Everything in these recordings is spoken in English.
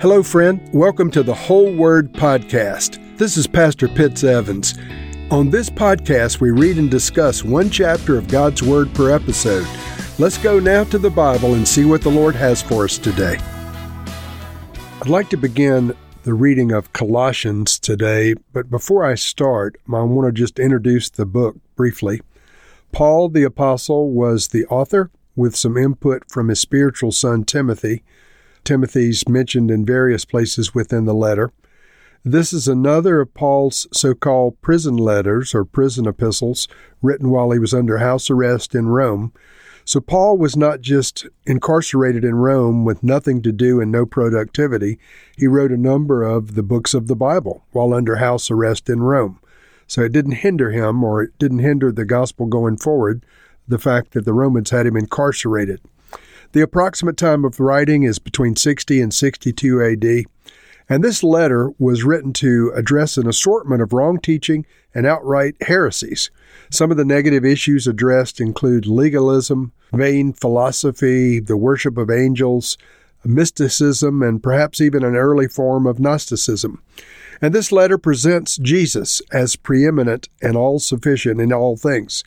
Hello, friend. Welcome to the Whole Word Podcast. This is Pastor Pitts Evans. On this podcast, we read and discuss one chapter of God's Word per episode. Let's go now to the Bible and see what the Lord has for us today. I'd like to begin the reading of Colossians today, but before I start, I want to just introduce the book briefly. Paul the Apostle was the author with some input from his spiritual son Timothy. Timothy's mentioned in various places within the letter. This is another of Paul's so called prison letters or prison epistles written while he was under house arrest in Rome. So Paul was not just incarcerated in Rome with nothing to do and no productivity. He wrote a number of the books of the Bible while under house arrest in Rome. So it didn't hinder him or it didn't hinder the gospel going forward, the fact that the Romans had him incarcerated. The approximate time of writing is between 60 and 62 AD. And this letter was written to address an assortment of wrong teaching and outright heresies. Some of the negative issues addressed include legalism, vain philosophy, the worship of angels, mysticism, and perhaps even an early form of Gnosticism. And this letter presents Jesus as preeminent and all sufficient in all things.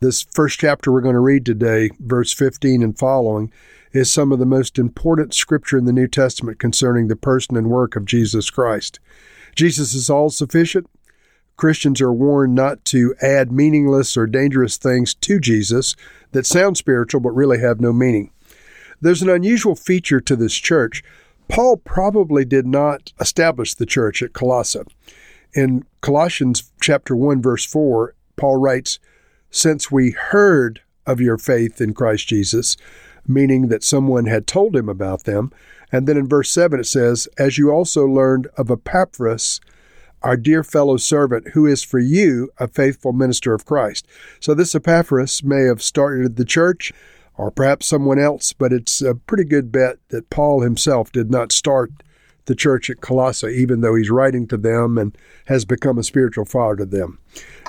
This first chapter we're going to read today, verse 15 and following, is some of the most important scripture in the New Testament concerning the person and work of Jesus Christ. Jesus is all sufficient. Christians are warned not to add meaningless or dangerous things to Jesus that sound spiritual but really have no meaning. There's an unusual feature to this church. Paul probably did not establish the church at Colossae. In Colossians chapter 1 verse 4, Paul writes, "Since we heard of your faith in Christ Jesus, meaning that someone had told him about them. And then in verse 7 it says, As you also learned of Epaphras, our dear fellow servant, who is for you a faithful minister of Christ. So this Epaphras may have started the church or perhaps someone else, but it's a pretty good bet that Paul himself did not start the church at Colossae, even though he's writing to them and has become a spiritual father to them.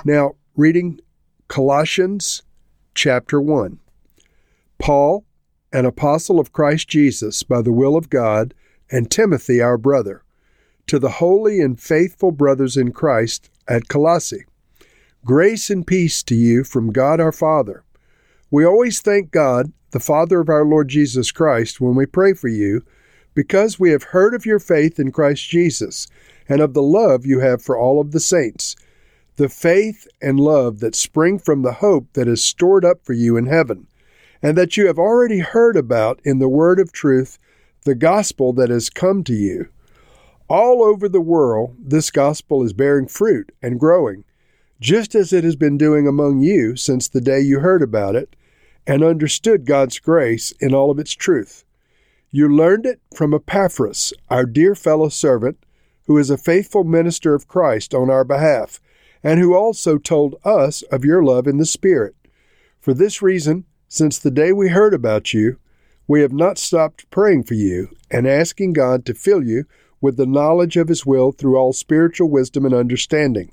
Now, reading Colossians chapter 1. Paul, an apostle of Christ Jesus by the will of God, and Timothy, our brother, to the holy and faithful brothers in Christ at Colossae. Grace and peace to you from God our Father. We always thank God, the Father of our Lord Jesus Christ, when we pray for you, because we have heard of your faith in Christ Jesus and of the love you have for all of the saints, the faith and love that spring from the hope that is stored up for you in heaven and that you have already heard about in the word of truth the gospel that has come to you. All over the world, this gospel is bearing fruit and growing, just as it has been doing among you since the day you heard about it and understood God's grace in all of its truth. You learned it from Epaphras, our dear fellow servant, who is a faithful minister of Christ on our behalf, and who also told us of your love in the Spirit. For this reason, since the day we heard about you, we have not stopped praying for you and asking God to fill you with the knowledge of His will through all spiritual wisdom and understanding.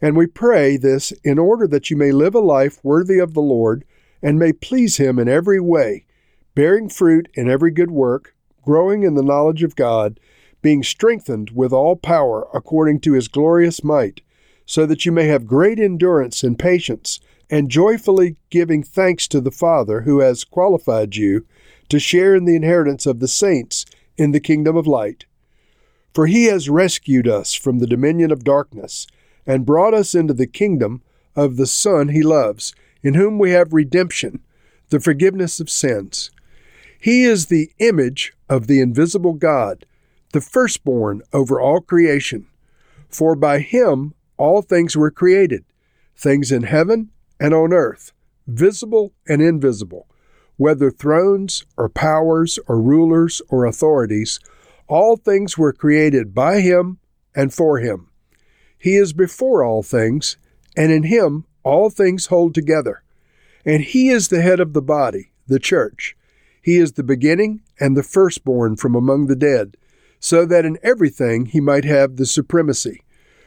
And we pray this in order that you may live a life worthy of the Lord and may please Him in every way, bearing fruit in every good work, growing in the knowledge of God, being strengthened with all power according to His glorious might, so that you may have great endurance and patience and joyfully giving thanks to the Father who has qualified you to share in the inheritance of the saints in the kingdom of light. For he has rescued us from the dominion of darkness and brought us into the kingdom of the Son he loves, in whom we have redemption, the forgiveness of sins. He is the image of the invisible God, the firstborn over all creation. For by him all things were created, things in heaven and on earth, visible and invisible, whether thrones or powers or rulers or authorities, all things were created by him and for him. He is before all things, and in him all things hold together. And he is the head of the body, the church. He is the beginning and the firstborn from among the dead, so that in everything he might have the supremacy.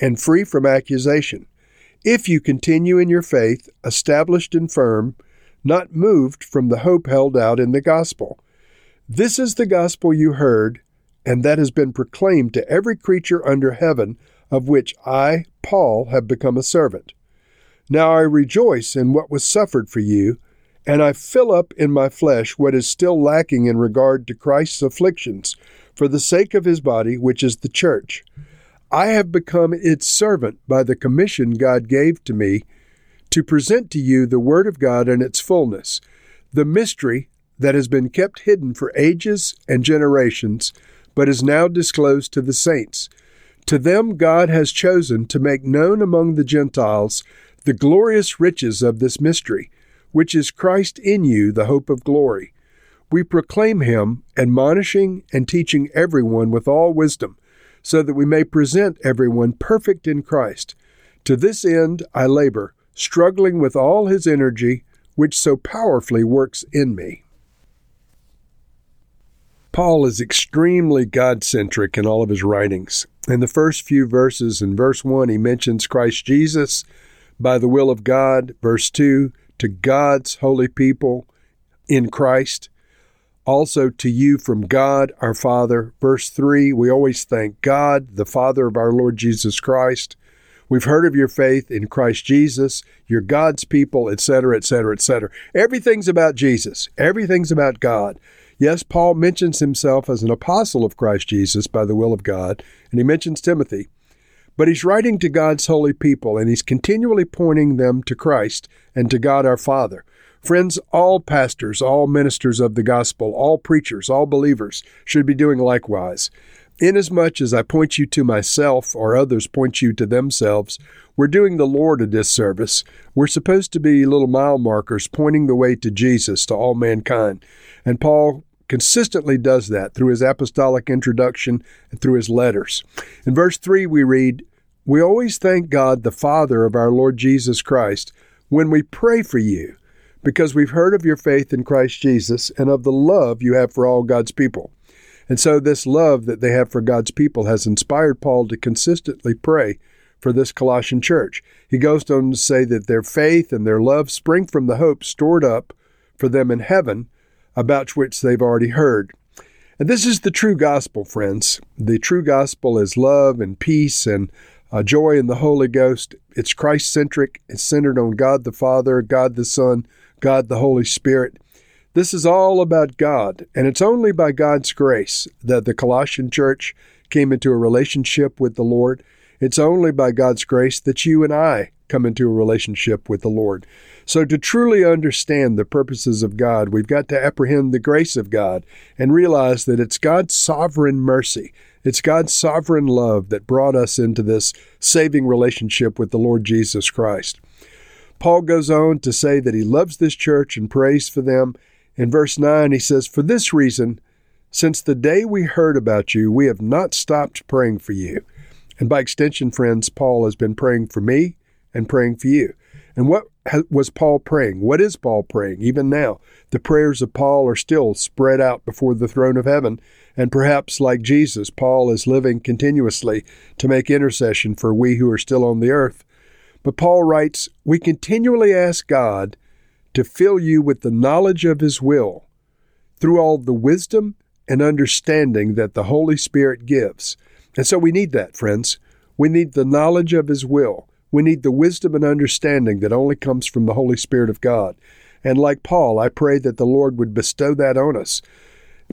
and free from accusation. If you continue in your faith, established and firm, not moved from the hope held out in the gospel. This is the gospel you heard, and that has been proclaimed to every creature under heaven, of which I, Paul, have become a servant. Now I rejoice in what was suffered for you, and I fill up in my flesh what is still lacking in regard to Christ's afflictions, for the sake of his body, which is the church. I have become its servant by the commission God gave to me to present to you the Word of God in its fullness, the mystery that has been kept hidden for ages and generations, but is now disclosed to the saints. To them God has chosen to make known among the Gentiles the glorious riches of this mystery, which is Christ in you, the hope of glory. We proclaim him, admonishing and teaching everyone with all wisdom, so that we may present everyone perfect in Christ. To this end I labor struggling with all his energy, which so powerfully works in me. Paul is extremely God centric in all of his writings. In the first few verses, in verse 1, he mentions Christ Jesus by the will of God. Verse 2, to God's holy people in Christ. Also to you from God our Father. Verse 3, we always thank God, the Father of our Lord Jesus Christ, We've heard of your faith in Christ Jesus, you're God's people, etc., etc., etc. Everything's about Jesus. Everything's about God. Yes, Paul mentions himself as an apostle of Christ Jesus by the will of God, and he mentions Timothy. But he's writing to God's holy people, and he's continually pointing them to Christ and to God our Father. Friends, all pastors, all ministers of the gospel, all preachers, all believers should be doing likewise. Inasmuch as I point you to myself or others point you to themselves, we're doing the Lord a disservice. We're supposed to be little mile markers pointing the way to Jesus to all mankind. And Paul consistently does that through his apostolic introduction and through his letters. In verse 3, we read, We always thank God, the Father of our Lord Jesus Christ, when we pray for you, because we've heard of your faith in Christ Jesus and of the love you have for all God's people and so, this love that they have for God's people has inspired Paul to consistently pray for this Colossian church. He goes on to say that their faith and their love spring from the hope stored up for them in heaven, about which they've already heard. And this is the true gospel, friends. The true gospel is love and peace and uh, joy in the Holy Ghost. It's Christ centric, it's centered on God the Father, God the Son, God the Holy Spirit. This is all about God, and it's only by God's grace that the Colossian church came into a relationship with the Lord. It's only by God's grace that you and I come into a relationship with the Lord. So, to truly understand the purposes of God, we've got to apprehend the grace of God and realize that it's God's sovereign mercy, it's God's sovereign love that brought us into this saving relationship with the Lord Jesus Christ. Paul goes on to say that he loves this church and prays for them in verse 9, he says, For this reason, since the day we heard about you, we have not stopped praying for you. And by extension, friends, Paul has been praying for me and praying for you. And what was Paul praying? What is Paul praying even now? The prayers of Paul are still spread out before the throne of heaven, and perhaps like Jesus, Paul is living continuously to make intercession for we who are still on the earth. But Paul writes, We continually ask God to fill you with the knowledge of His will through all the wisdom and understanding that the Holy Spirit gives. And so we need that, friends. We need the knowledge of His will. We need the wisdom and understanding that only comes from the Holy Spirit of God. And like Paul, I pray that the Lord would bestow that on us.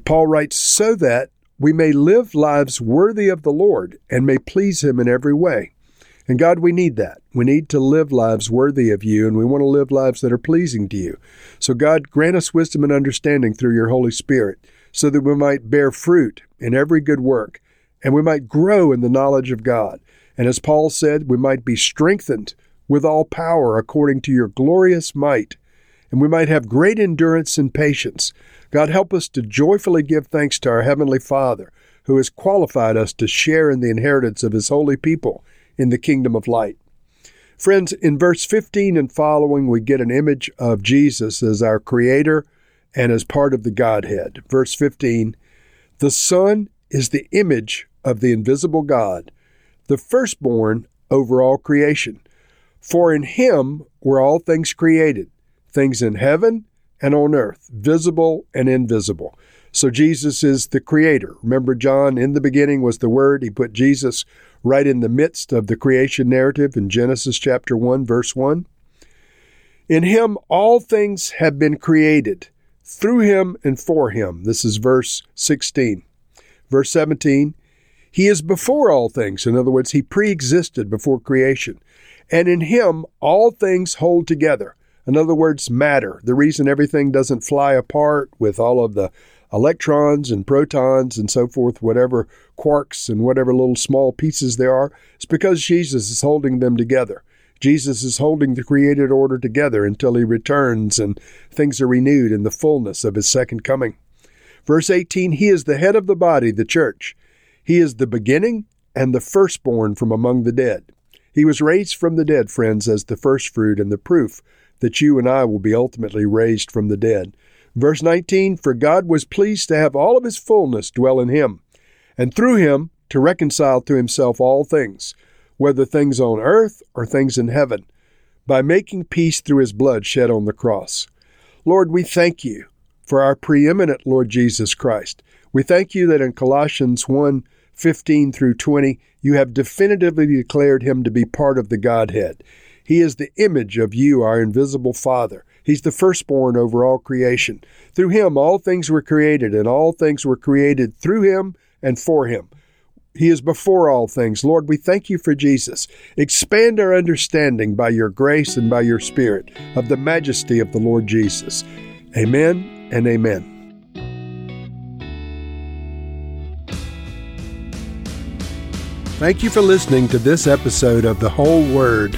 Paul writes, so that we may live lives worthy of the Lord and may please Him in every way. And God, we need that. We need to live lives worthy of you, and we want to live lives that are pleasing to you. So, God, grant us wisdom and understanding through your Holy Spirit so that we might bear fruit in every good work and we might grow in the knowledge of God. And as Paul said, we might be strengthened with all power according to your glorious might and we might have great endurance and patience. God, help us to joyfully give thanks to our Heavenly Father, who has qualified us to share in the inheritance of His holy people in the kingdom of light. Friends, in verse 15 and following, we get an image of Jesus as our Creator and as part of the Godhead. Verse 15 The Son is the image of the invisible God, the firstborn over all creation. For in Him were all things created, things in heaven and on earth, visible and invisible. So Jesus is the creator. Remember, John, in the beginning was the Word. He put Jesus right in the midst of the creation narrative in Genesis chapter 1, verse 1. In him all things have been created, through him and for him. This is verse 16. Verse 17, he is before all things. In other words, he pre existed before creation. And in him all things hold together. In other words, matter. The reason everything doesn't fly apart with all of the electrons and protons and so forth, whatever quarks and whatever little small pieces there are, it's because Jesus is holding them together. Jesus is holding the created order together until he returns and things are renewed in the fullness of his second coming. Verse 18 He is the head of the body, the church. He is the beginning and the firstborn from among the dead. He was raised from the dead, friends, as the firstfruit and the proof that you and I will be ultimately raised from the dead. Verse 19 For God was pleased to have all of his fullness dwell in him, and through him to reconcile to himself all things, whether things on earth or things in heaven, by making peace through his blood shed on the cross. Lord, we thank you for our preeminent Lord Jesus Christ. We thank you that in Colossians 1 15 through 20, you have definitively declared him to be part of the Godhead. He is the image of you, our invisible Father. He's the firstborn over all creation. Through him, all things were created, and all things were created through him and for him. He is before all things. Lord, we thank you for Jesus. Expand our understanding by your grace and by your Spirit of the majesty of the Lord Jesus. Amen and amen. Thank you for listening to this episode of The Whole Word.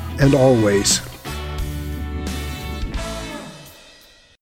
and always.